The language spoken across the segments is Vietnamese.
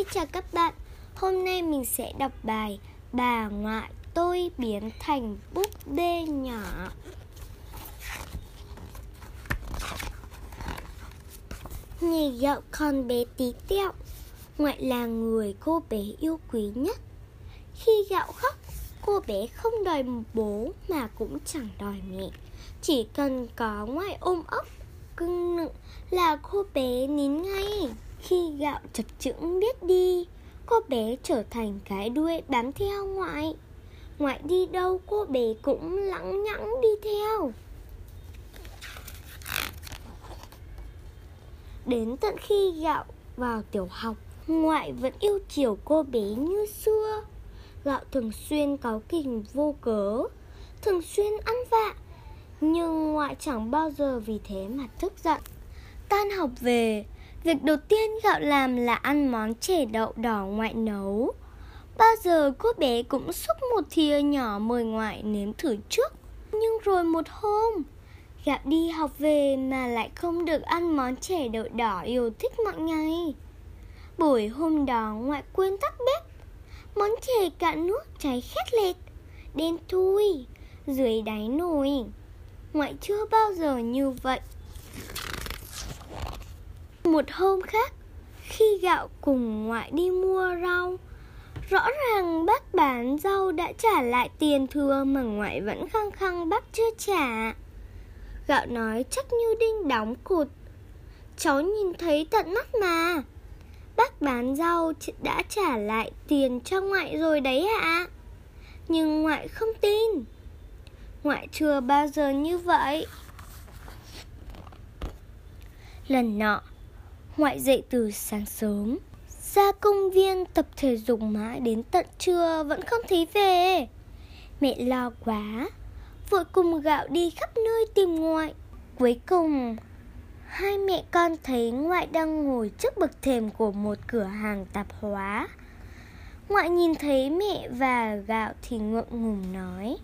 Xin chào các bạn. Hôm nay mình sẽ đọc bài Bà ngoại tôi biến thành búp bê nhỏ. Nhìn gạo con bé tí tẹo, Ngoại là người cô bé yêu quý nhất. Khi gạo khóc, Cô bé không đòi bố mà cũng chẳng đòi mẹ. Chỉ cần có ngoại ôm ấp, cưng nựng là cô bé nín ngay. Khi gạo chập chững biết đi, Cô bé trở thành cái đuôi bám theo ngoại. Ngoại đi đâu cô bé cũng lẳng nhẳng đi theo. Đến tận khi gạo vào tiểu học, Ngoại vẫn yêu chiều cô bé như xưa. Gạo thường xuyên cáu kỉnh vô cớ, Thường xuyên ăn vạ, Nhưng ngoại chẳng bao giờ vì thế mà tức giận. Tan học về Việc đầu tiên gạo làm là ăn món chè đậu đỏ ngoại nấu. Bao giờ cô bé cũng xúc một thìa nhỏ mời ngoại nếm thử trước. Nhưng rồi một hôm Gạo đi học về mà lại không được ăn món chè đậu đỏ yêu thích mọi ngày. Buổi hôm đó ngoại quên tắt bếp. Món chè cạn nước cháy khét lẹt, Đen thui, Dưới đáy nồi. Ngoại chưa bao giờ như vậy. Một hôm khác, Khi gạo cùng ngoại đi mua rau, Rõ ràng bác bán rau đã trả lại tiền thừa Mà ngoại vẫn khăng khăng bác chưa trả. Gạo nói, chắc như đinh đóng cột. Cháu nhìn thấy tận mắt mà. Bác bán rau đã trả lại tiền cho ngoại rồi đấy ạ. Nhưng ngoại không tin. Ngoại chưa bao giờ như vậy. Lần nọ Ngoại dậy từ sáng sớm. Ra công viên tập thể dục mãi đến tận trưa, Vẫn không thấy về. Mẹ lo quá, Vội cùng gạo đi khắp nơi tìm ngoại. Cuối cùng, Hai mẹ con thấy ngoại đang ngồi trước bậc thềm của một cửa hàng tạp hóa. Ngoại nhìn thấy mẹ và gạo thì ngượng ngùng nói,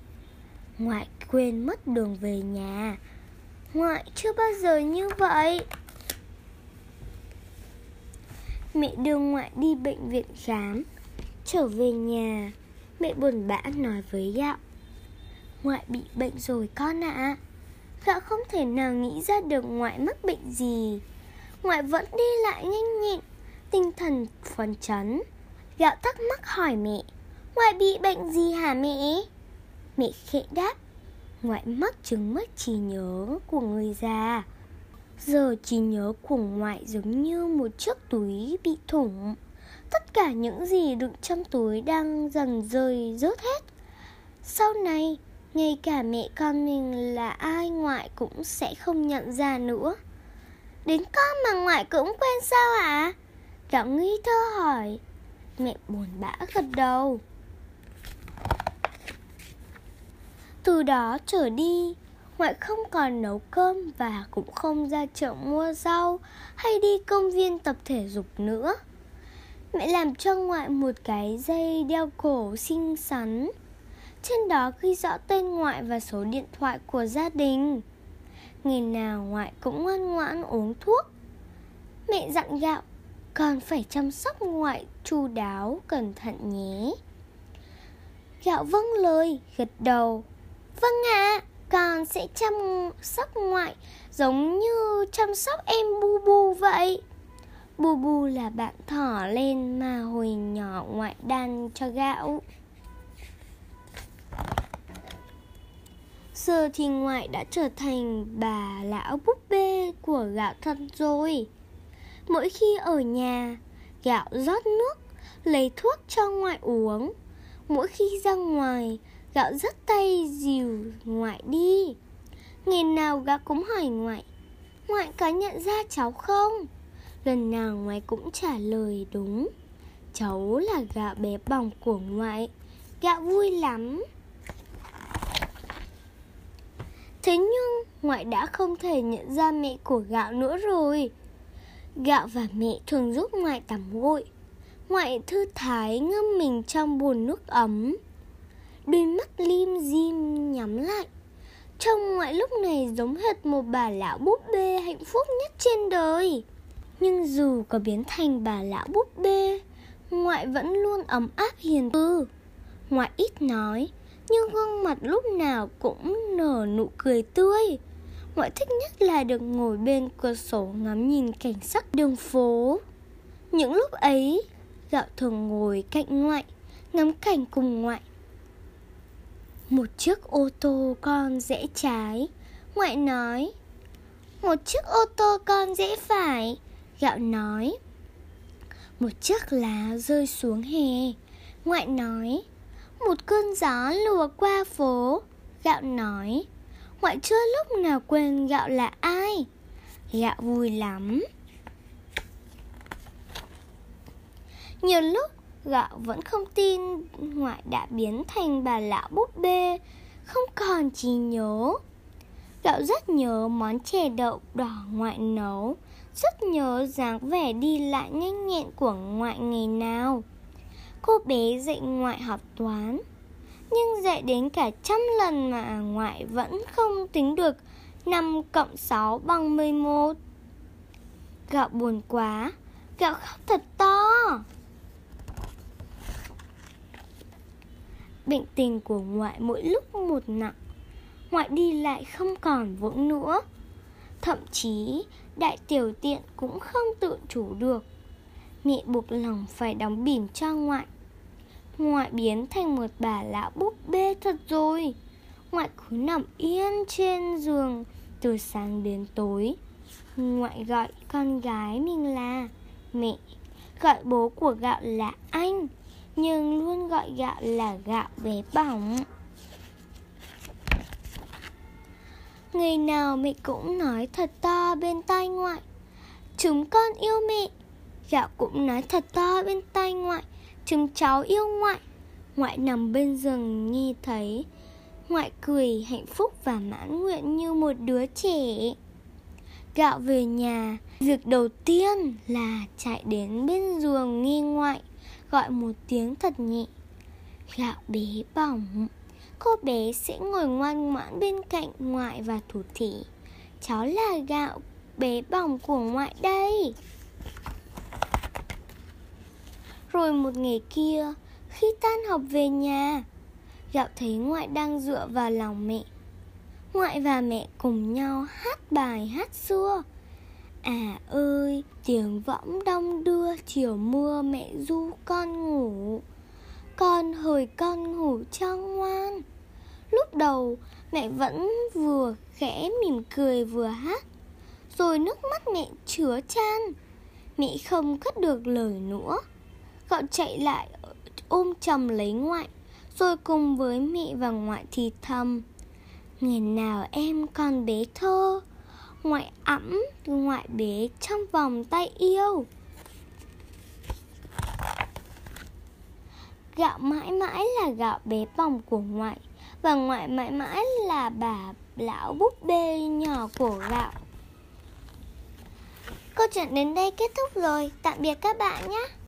Ngoại quên mất đường về nhà. Ngoại chưa bao giờ như vậy. Mẹ đưa ngoại đi bệnh viện khám. Trở về nhà, Mẹ buồn bã nói với gạo. Ngoại bị bệnh rồi con ạ. À. Gạo không thể nào nghĩ ra được ngoại mắc bệnh gì. Ngoại vẫn đi lại nhanh nhịn Tinh thần phấn chấn. Gạo thắc mắc hỏi mẹ, Ngoại bị bệnh gì hả mẹ? Mẹ khẽ đáp, Ngoại mắc chứng mất trí nhớ của người già. Giờ trí nhớ của ngoại giống như một chiếc túi bị thủng Tất cả những gì đựng trong túi đang dần rơi rớt hết Sau này, ngay cả mẹ con mình là ai ngoại cũng sẽ không nhận ra nữa Đến con mà ngoại cũng quên sao ạ? À? Cậu nghi thơ hỏi Mẹ buồn bã gật đầu Từ đó trở đi Ngoại không còn nấu cơm và cũng không ra chợ mua rau hay đi công viên tập thể dục nữa. Mẹ làm cho ngoại một cái dây đeo cổ xinh xắn. Trên đó ghi rõ tên ngoại và số điện thoại của gia đình. Ngày nào ngoại cũng ngoan ngoãn uống thuốc. Mẹ dặn gạo còn phải chăm sóc ngoại chu đáo, cẩn thận nhé. Gạo vâng lời, gật đầu. Vâng ạ, à, con sẽ chăm sóc ngoại Giống như chăm sóc em Bu Bu vậy. Bu Bu là bạn thỏ lên mà hồi nhỏ ngoại đan cho gạo. Giờ thì ngoại đã trở thành bà lão búp bê của gạo thân rồi. Mỗi khi ở nhà, gạo rót nước, lấy thuốc cho ngoại uống. Mỗi khi ra ngoài, gạo dắt tay dìu ngoại đi. Ngày nào gạo cũng hỏi ngoại Ngoại có nhận ra cháu không? Lần nào ngoại cũng trả lời, đúng, Cháu là gạo bé bỏng của ngoại. Gạo vui lắm. Thế nhưng ngoại đã không thể nhận ra mẹ của gạo nữa rồi. Gạo và mẹ thường giúp ngoại tắm gội. Ngoại thư thái ngâm mình trong bồn nước ấm. Đôi mắt lim dim nhắm lại. Trông ngoại lúc này giống hệt một bà lão búp bê hạnh phúc nhất trên đời. Nhưng dù có biến thành bà lão búp bê, Ngoại vẫn luôn ấm áp hiền tư Ngoại ít nói, Nhưng gương mặt lúc nào cũng nở nụ cười tươi. Ngoại thích nhất là được ngồi bên cửa sổ ngắm nhìn cảnh sắc đường phố. Những lúc ấy Gạo thường ngồi cạnh ngoại, Ngắm cảnh cùng ngoại một chiếc ô tô con rẽ trái. Ngoại nói, Một chiếc ô tô con rẽ phải. Gạo nói, Một chiếc lá rơi xuống hè. Ngoại nói, Một cơn gió lùa qua phố. Gạo nói, Ngoại chưa lúc nào quên gạo là ai. Gạo vui lắm. Nhiều lúc gạo vẫn không tin ngoại đã biến thành bà lão búp bê, Không còn chỉ nhớ. Gạo rất nhớ món chè đậu đỏ ngoại nấu, Rất nhớ dáng vẻ đi lại nhanh nhẹn của ngoại ngày nào. Cô bé dạy ngoại học toán, Nhưng dạy đến cả trăm lần mà ngoại vẫn không tính được 5 cộng 6 bằng 11 Gạo buồn quá, Gạo khóc thật to. Bệnh tình của ngoại mỗi lúc một nặng. Ngoại đi lại không còn vững nữa. Thậm chí, đại tiểu tiện cũng không tự chủ được. Mẹ buộc lòng phải đóng bỉm cho ngoại. Ngoại biến thành một bà lão búp bê thật rồi. Ngoại cứ nằm yên trên giường từ sáng đến tối. Ngoại gọi con gái mình là, mẹ, Gọi bố của gạo là anh. Nhưng luôn gọi gạo là gạo bé bỏng. Ngày nào mẹ cũng nói thật to bên tai ngoại, Chúng con yêu mẹ. Gạo cũng nói thật to bên tai ngoại, Chúng cháu yêu ngoại. Ngoại nằm bên giường nghe thấy, Ngoại cười hạnh phúc và mãn nguyện như một đứa trẻ. Gạo về nhà, Việc đầu tiên là chạy đến bên giường nghe ngoại. Gọi một tiếng thật nhẹ. Gạo bé bỏng. Cô bé sẽ ngồi ngoan ngoãn bên cạnh ngoại và thủ thị Cháu là gạo bé bỏng của ngoại đây. Rồi một ngày kia, Khi tan học về nhà, Gạo thấy ngoại đang dựa vào lòng mẹ. Ngoại và mẹ cùng nhau hát bài hát xưa. À ơi, tiếng võng đông đưa chiều mưa mẹ du con ngủ. Con hồi con ngủ cho ngoan. Lúc đầu mẹ vẫn vừa khẽ mỉm cười vừa hát Rồi nước mắt mẹ chứa chan. Mẹ không cất được lời nữa. Cậu chạy lại ôm chầm lấy ngoại Rồi cùng với mẹ và ngoại thì thầm Ngày nào em còn bé thơ Ngoại ẵm, ngoại bế trong vòng tay yêu. Gạo mãi mãi là gạo bé bỏng của ngoại, Và ngoại mãi mãi là bà lão búp bê nhỏ của gạo. Câu chuyện đến đây kết thúc rồi. Tạm biệt các bạn nhé.